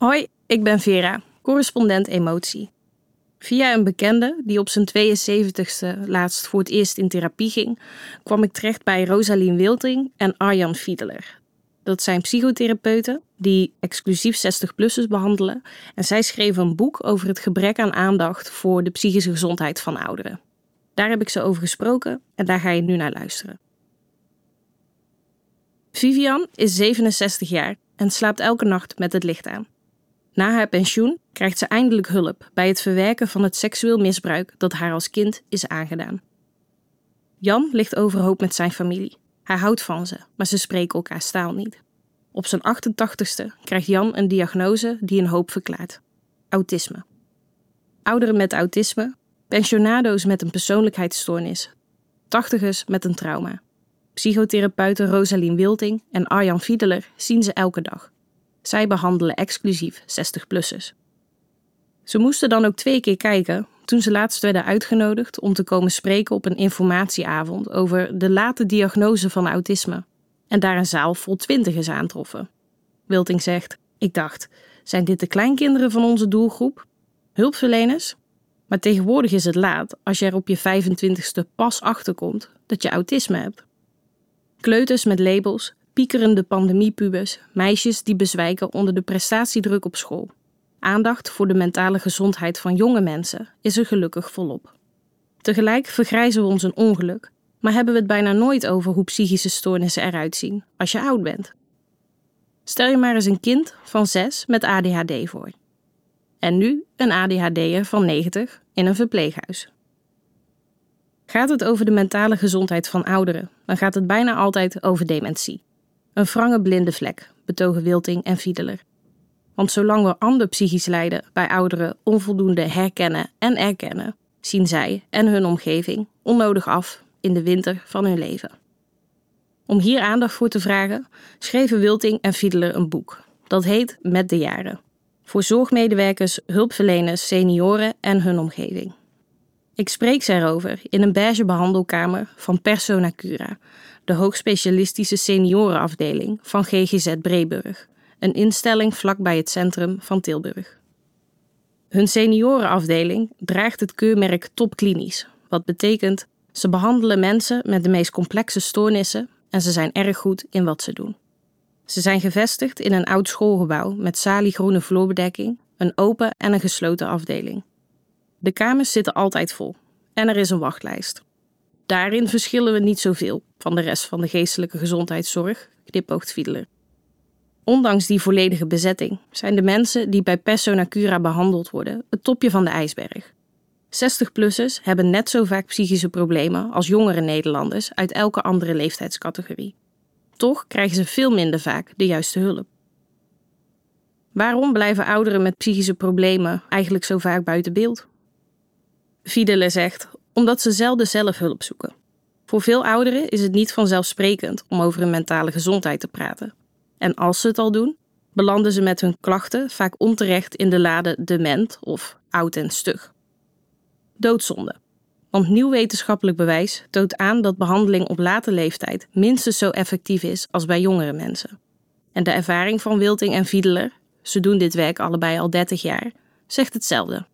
Hoi, ik ben Vera, correspondent emotie. Via een bekende die op zijn 72ste laatst voor het eerst in therapie ging, kwam ik terecht bij Rosalien Wilting en Arjan Fiedeler. Dat zijn psychotherapeuten die exclusief 60-plussers behandelen en zij schreven een boek over het gebrek aan aandacht voor de psychische gezondheid van ouderen. Daar heb ik ze over gesproken en daar ga je nu naar luisteren. Vivian is 67 jaar en slaapt elke nacht met het licht aan. Na haar pensioen krijgt ze eindelijk hulp bij het verwerken van het seksueel misbruik dat haar als kind is aangedaan. Jan ligt overhoop met zijn familie. Hij houdt van ze, maar ze spreken elkaar staal niet. Op zijn 88ste krijgt Jan een diagnose die een hoop verklaart: autisme. Ouderen met autisme, pensionado's met een persoonlijkheidsstoornis, tachtigers met een trauma. Psychotherapeuten Rosalien Wilting en Arjan Fiedeler zien ze elke dag. Zij behandelen exclusief 60-plussers. Ze moesten dan ook twee keer kijken toen ze laatst werden uitgenodigd om te komen spreken op een informatieavond over de late diagnose van autisme. En daar een zaal vol twintigers aantroffen. Wilting zegt: Ik dacht, zijn dit de kleinkinderen van onze doelgroep? Hulpverleners? Maar tegenwoordig is het laat als je er op je 25ste pas achterkomt dat je autisme hebt. Kleuters met labels, piekerende pandemiepubers, meisjes die bezwijken onder de prestatiedruk op school. Aandacht voor de mentale gezondheid van jonge mensen is er gelukkig volop. Tegelijk vergrijzen we ons een ongeluk, maar hebben we het bijna nooit over hoe psychische stoornissen eruit zien als je oud bent. Stel je maar eens een kind van 6 met ADHD voor. En nu een ADHD'er van 90 in een verpleeghuis. Gaat het over de mentale gezondheid van ouderen, dan gaat het bijna altijd over dementie. Een frange blinde vlek, betogen Wilting en Fiedeler. Want zolang we ander psychisch lijden bij ouderen onvoldoende herkennen en erkennen, zien zij en hun omgeving onnodig af in de winter van hun leven. Om hier aandacht voor te vragen, schreven Wilting en Fiedeler een boek. Dat heet Met de Jaren. Voor zorgmedewerkers, hulpverleners, senioren en hun omgeving. Ik spreek ze erover in een beige behandelkamer van Persona Cura, de hoogspecialistische seniorenafdeling van GGZ Breburg, een instelling vlakbij het centrum van Tilburg. Hun seniorenafdeling draagt het keurmerk topklinisch, wat betekent ze behandelen mensen met de meest complexe stoornissen en ze zijn erg goed in wat ze doen. Ze zijn gevestigd in een oud schoolgebouw met saliegroene vloerbedekking, een open en een gesloten afdeling. De kamers zitten altijd vol en er is een wachtlijst. Daarin verschillen we niet zoveel van de rest van de geestelijke gezondheidszorg, knipoogt Fiedler. Ondanks die volledige bezetting zijn de mensen die bij Persona Cura behandeld worden het topje van de ijsberg. 60-plussers hebben net zo vaak psychische problemen als jongere Nederlanders uit elke andere leeftijdscategorie. Toch krijgen ze veel minder vaak de juiste hulp. Waarom blijven ouderen met psychische problemen eigenlijk zo vaak buiten beeld? Fidele zegt omdat ze zelden zelf hulp zoeken. Voor veel ouderen is het niet vanzelfsprekend om over hun mentale gezondheid te praten. En als ze het al doen, belanden ze met hun klachten vaak onterecht in de lade dement of oud en stug. Doodzonde. Want nieuw wetenschappelijk bewijs toont aan dat behandeling op late leeftijd minstens zo effectief is als bij jongere mensen. En de ervaring van Wilting en Fiedeler, ze doen dit werk allebei al 30 jaar, zegt hetzelfde.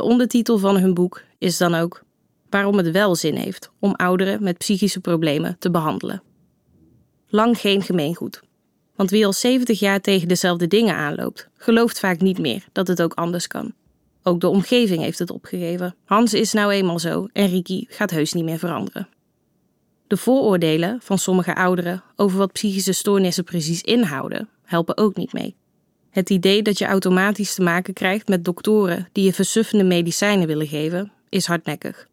De ondertitel van hun boek is dan ook waarom het wel zin heeft om ouderen met psychische problemen te behandelen. Lang geen gemeengoed. Want wie al 70 jaar tegen dezelfde dingen aanloopt, gelooft vaak niet meer dat het ook anders kan. Ook de omgeving heeft het opgegeven. Hans is nou eenmaal zo en Riki gaat heus niet meer veranderen. De vooroordelen van sommige ouderen over wat psychische stoornissen precies inhouden, helpen ook niet mee. Het idee dat je automatisch te maken krijgt met doktoren die je versuffende medicijnen willen geven, is hardnekkig.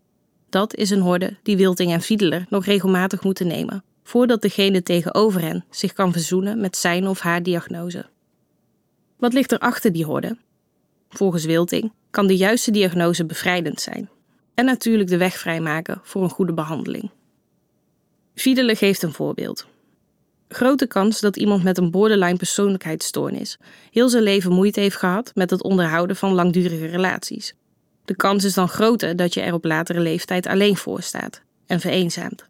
Dat is een horde die Wilting en Fiedeler nog regelmatig moeten nemen, voordat degene tegenover hen zich kan verzoenen met zijn of haar diagnose. Wat ligt er achter die horde? Volgens Wilting kan de juiste diagnose bevrijdend zijn en natuurlijk de weg vrijmaken voor een goede behandeling. Fiedeler geeft een voorbeeld. Grote kans dat iemand met een borderline persoonlijkheidsstoornis heel zijn leven moeite heeft gehad met het onderhouden van langdurige relaties de kans is dan groter dat je er op latere leeftijd alleen voor staat en vereenzaamt.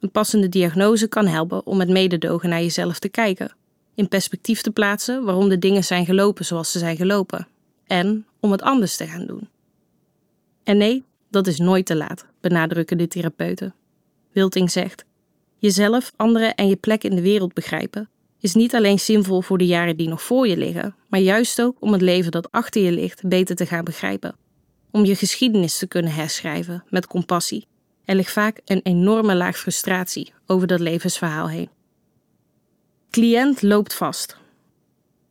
Een passende diagnose kan helpen om met mededogen naar jezelf te kijken, in perspectief te plaatsen waarom de dingen zijn gelopen zoals ze zijn gelopen en om het anders te gaan doen. En nee, dat is nooit te laat, benadrukken de therapeuten. Wilting zegt: Jezelf, anderen en je plek in de wereld begrijpen is niet alleen zinvol voor de jaren die nog voor je liggen, maar juist ook om het leven dat achter je ligt beter te gaan begrijpen. Om je geschiedenis te kunnen herschrijven met compassie. Er ligt vaak een enorme laag frustratie over dat levensverhaal heen. Cliënt loopt vast.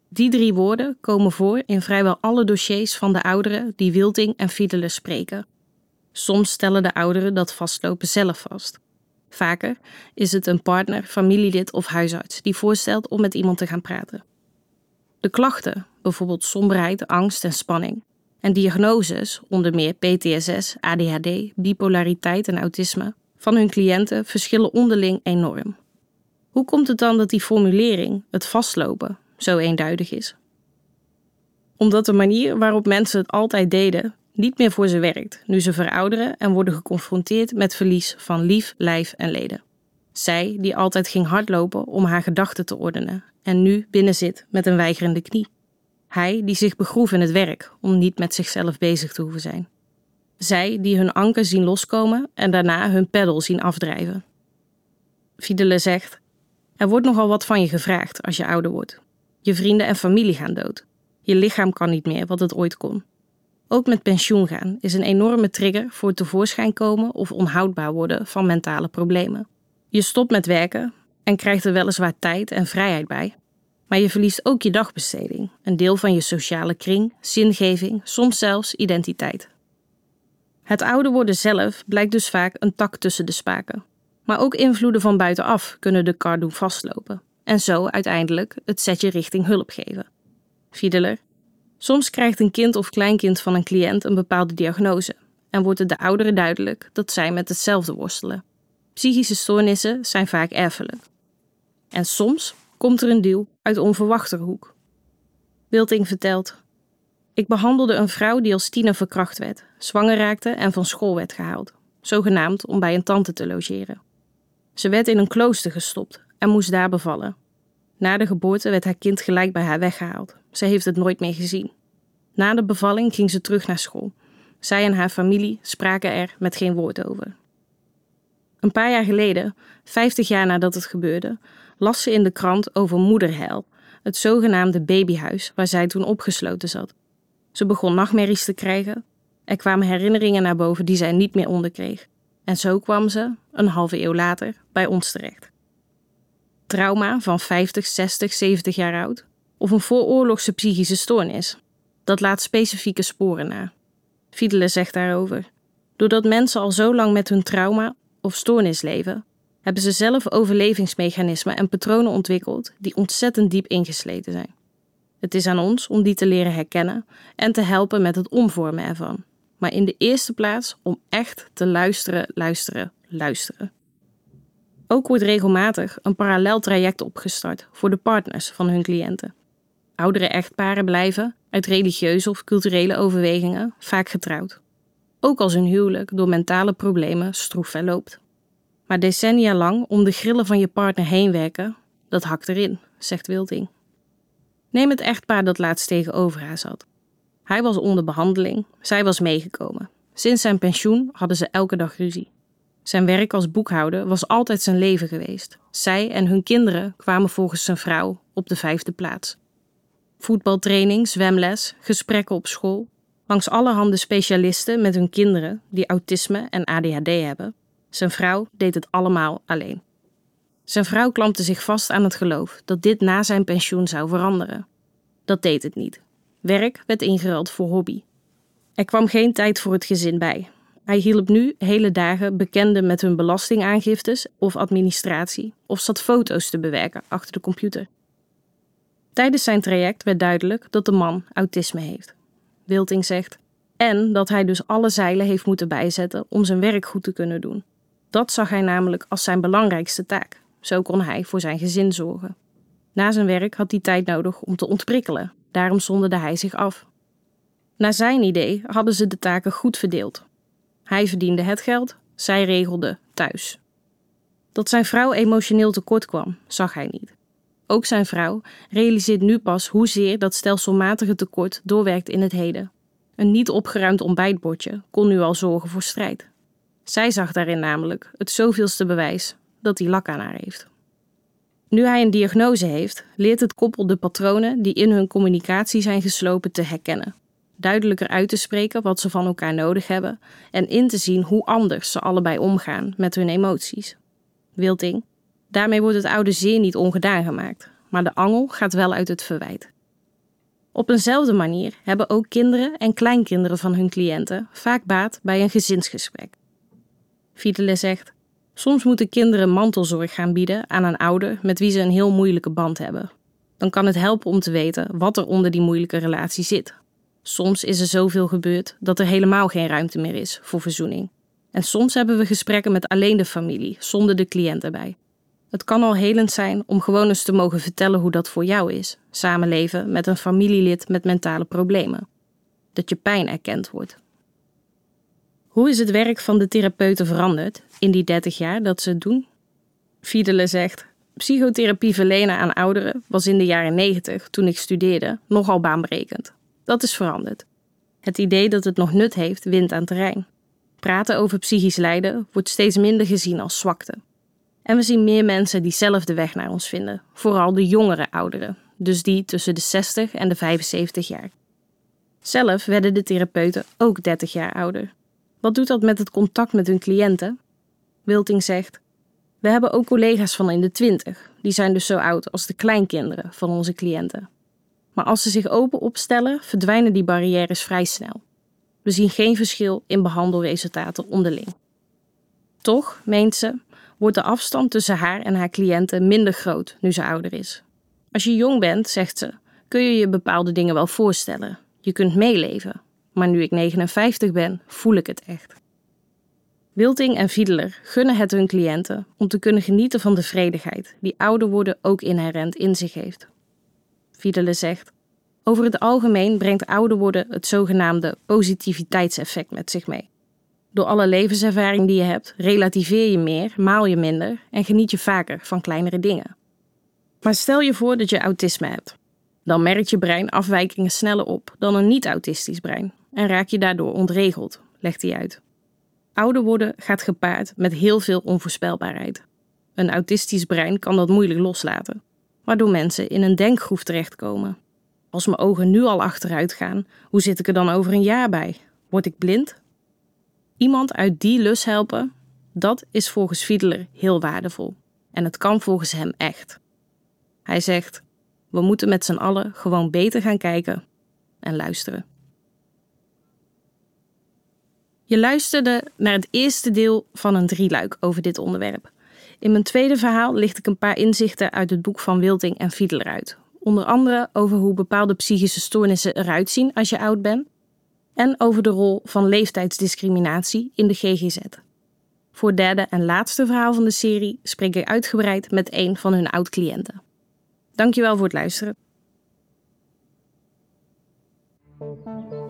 Die drie woorden komen voor in vrijwel alle dossiers van de ouderen die Wilting en Fiedelen spreken. Soms stellen de ouderen dat vastlopen zelf vast. Vaker is het een partner, familielid of huisarts die voorstelt om met iemand te gaan praten. De klachten, bijvoorbeeld somberheid, angst en spanning, en diagnoses, onder meer PTSS, ADHD, bipolariteit en autisme, van hun cliënten verschillen onderling enorm. Hoe komt het dan dat die formulering, het vastlopen, zo eenduidig is? Omdat de manier waarop mensen het altijd deden niet meer voor ze werkt, nu ze verouderen en worden geconfronteerd met verlies van lief, lijf en leden. Zij, die altijd ging hardlopen om haar gedachten te ordenen en nu binnen zit met een weigerende knie. Hij, die zich begroef in het werk om niet met zichzelf bezig te hoeven zijn. Zij, die hun anker zien loskomen en daarna hun peddel zien afdrijven. Fidele zegt: Er wordt nogal wat van je gevraagd als je ouder wordt. Je vrienden en familie gaan dood. Je lichaam kan niet meer wat het ooit kon. Ook met pensioen gaan is een enorme trigger voor het tevoorschijn komen of onhoudbaar worden van mentale problemen. Je stopt met werken en krijgt er weliswaar tijd en vrijheid bij, maar je verliest ook je dagbesteding, een deel van je sociale kring, zingeving, soms zelfs identiteit. Het ouder worden zelf blijkt dus vaak een tak tussen de spaken. Maar ook invloeden van buitenaf kunnen de kar doen vastlopen en zo uiteindelijk het setje richting hulp geven. Fiedeler Soms krijgt een kind of kleinkind van een cliënt een bepaalde diagnose en wordt het de ouderen duidelijk dat zij met hetzelfde worstelen. Psychische stoornissen zijn vaak erfelijk. En soms komt er een duw uit onverwachte hoek. Wilting vertelt: Ik behandelde een vrouw die als tiener verkracht werd, zwanger raakte en van school werd gehaald, zogenaamd om bij een tante te logeren. Ze werd in een klooster gestopt en moest daar bevallen. Na de geboorte werd haar kind gelijk bij haar weggehaald. Ze heeft het nooit meer gezien. Na de bevalling ging ze terug naar school. Zij en haar familie spraken er met geen woord over. Een paar jaar geleden, 50 jaar nadat het gebeurde, las ze in de krant over Moederheil, het zogenaamde babyhuis waar zij toen opgesloten zat. Ze begon nachtmerries te krijgen. Er kwamen herinneringen naar boven die zij niet meer onderkreeg. En zo kwam ze, een halve eeuw later, bij ons terecht. Trauma van 50, 60, 70 jaar oud, of een vooroorlogse psychische stoornis. Dat laat specifieke sporen na. Fiedele zegt daarover: Doordat mensen al zo lang met hun trauma of stoornis leven, hebben ze zelf overlevingsmechanismen en patronen ontwikkeld die ontzettend diep ingesleten zijn. Het is aan ons om die te leren herkennen en te helpen met het omvormen ervan. Maar in de eerste plaats om echt te luisteren, luisteren, luisteren. Ook wordt regelmatig een parallel traject opgestart voor de partners van hun cliënten. Oudere echtparen blijven, uit religieuze of culturele overwegingen, vaak getrouwd. Ook als hun huwelijk door mentale problemen stroef verloopt. Maar decennia lang om de grillen van je partner heen werken, dat hakt erin, zegt Wilting. Neem het echtpaar dat laatst tegenover haar zat. Hij was onder behandeling, zij was meegekomen. Sinds zijn pensioen hadden ze elke dag ruzie. Zijn werk als boekhouder was altijd zijn leven geweest. Zij en hun kinderen kwamen volgens zijn vrouw op de vijfde plaats voetbaltraining, zwemles, gesprekken op school. Langs allerhande specialisten met hun kinderen die autisme en ADHD hebben. Zijn vrouw deed het allemaal alleen. Zijn vrouw klampte zich vast aan het geloof dat dit na zijn pensioen zou veranderen. Dat deed het niet. Werk werd ingeruild voor hobby. Er kwam geen tijd voor het gezin bij. Hij hielp nu hele dagen bekenden met hun belastingaangiftes of administratie, of zat foto's te bewerken achter de computer. Tijdens zijn traject werd duidelijk dat de man autisme heeft. Wilting zegt. En dat hij dus alle zeilen heeft moeten bijzetten om zijn werk goed te kunnen doen. Dat zag hij namelijk als zijn belangrijkste taak. Zo kon hij voor zijn gezin zorgen. Na zijn werk had hij tijd nodig om te ontprikkelen, daarom zonderde hij zich af. Naar zijn idee hadden ze de taken goed verdeeld. Hij verdiende het geld, zij regelde thuis. Dat zijn vrouw emotioneel tekort kwam, zag hij niet. Ook zijn vrouw, realiseert nu pas hoezeer dat stelselmatige tekort doorwerkt in het heden. Een niet opgeruimd ontbijtbordje kon nu al zorgen voor strijd. Zij zag daarin namelijk het zoveelste bewijs dat hij lak aan haar heeft. Nu hij een diagnose heeft, leert het koppel de patronen die in hun communicatie zijn geslopen te herkennen, duidelijker uit te spreken wat ze van elkaar nodig hebben en in te zien hoe anders ze allebei omgaan met hun emoties. Wilting, daarmee wordt het oude zeer niet ongedaan gemaakt, maar de angel gaat wel uit het verwijt. Op eenzelfde manier hebben ook kinderen en kleinkinderen van hun cliënten vaak baat bij een gezinsgesprek. Fiedele zegt: Soms moeten kinderen mantelzorg gaan bieden aan een ouder met wie ze een heel moeilijke band hebben. Dan kan het helpen om te weten wat er onder die moeilijke relatie zit. Soms is er zoveel gebeurd dat er helemaal geen ruimte meer is voor verzoening. En soms hebben we gesprekken met alleen de familie, zonder de cliënt erbij. Het kan al helend zijn om gewoon eens te mogen vertellen hoe dat voor jou is: samenleven met een familielid met mentale problemen. Dat je pijn erkend wordt. Hoe is het werk van de therapeuten veranderd in die 30 jaar dat ze het doen? Fiedele zegt: Psychotherapie verlenen aan ouderen was in de jaren 90, toen ik studeerde, nogal baanbrekend. Dat is veranderd. Het idee dat het nog nut heeft, wint aan terrein. Praten over psychisch lijden wordt steeds minder gezien als zwakte. En we zien meer mensen die zelf de weg naar ons vinden, vooral de jongere ouderen, dus die tussen de 60 en de 75 jaar. Zelf werden de therapeuten ook 30 jaar ouder. Wat doet dat met het contact met hun cliënten? Wilting zegt: We hebben ook collega's van in de 20, die zijn dus zo oud als de kleinkinderen van onze cliënten. Maar als ze zich open opstellen, verdwijnen die barrières vrij snel. We zien geen verschil in behandelresultaten onderling. Toch, meent ze, wordt de afstand tussen haar en haar cliënten minder groot nu ze ouder is. Als je jong bent, zegt ze, kun je je bepaalde dingen wel voorstellen. Je kunt meeleven. Maar nu ik 59 ben, voel ik het echt. Wilting en Fiedler gunnen het hun cliënten om te kunnen genieten van de vredigheid die ouder worden ook inherent in zich heeft. Fiedler zegt: Over het algemeen brengt ouder worden het zogenaamde positiviteitseffect met zich mee. Door alle levenservaring die je hebt, relativeer je meer, maal je minder en geniet je vaker van kleinere dingen. Maar stel je voor dat je autisme hebt. Dan merkt je brein afwijkingen sneller op dan een niet-autistisch brein en raak je daardoor ontregeld, legt hij uit. Ouder worden gaat gepaard met heel veel onvoorspelbaarheid. Een autistisch brein kan dat moeilijk loslaten, waardoor mensen in een denkgroef terechtkomen. Als mijn ogen nu al achteruit gaan, hoe zit ik er dan over een jaar bij? Word ik blind? Iemand uit die lus helpen, dat is volgens Fiedler heel waardevol. En het kan volgens hem echt. Hij zegt: We moeten met z'n allen gewoon beter gaan kijken en luisteren. Je luisterde naar het eerste deel van een drieluik over dit onderwerp. In mijn tweede verhaal licht ik een paar inzichten uit het boek van Wilting en Fiedler uit. Onder andere over hoe bepaalde psychische stoornissen eruit zien als je oud bent. En over de rol van leeftijdsdiscriminatie in de GGZ. Voor het derde en laatste verhaal van de serie spreek ik uitgebreid met een van hun oud-cliënten. Dankjewel voor het luisteren.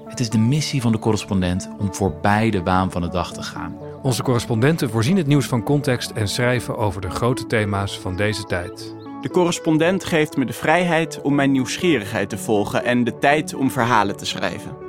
Het is de missie van de correspondent om voorbij de waan van de dag te gaan. Onze correspondenten voorzien het nieuws van context en schrijven over de grote thema's van deze tijd. De correspondent geeft me de vrijheid om mijn nieuwsgierigheid te volgen en de tijd om verhalen te schrijven.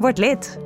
Word lid.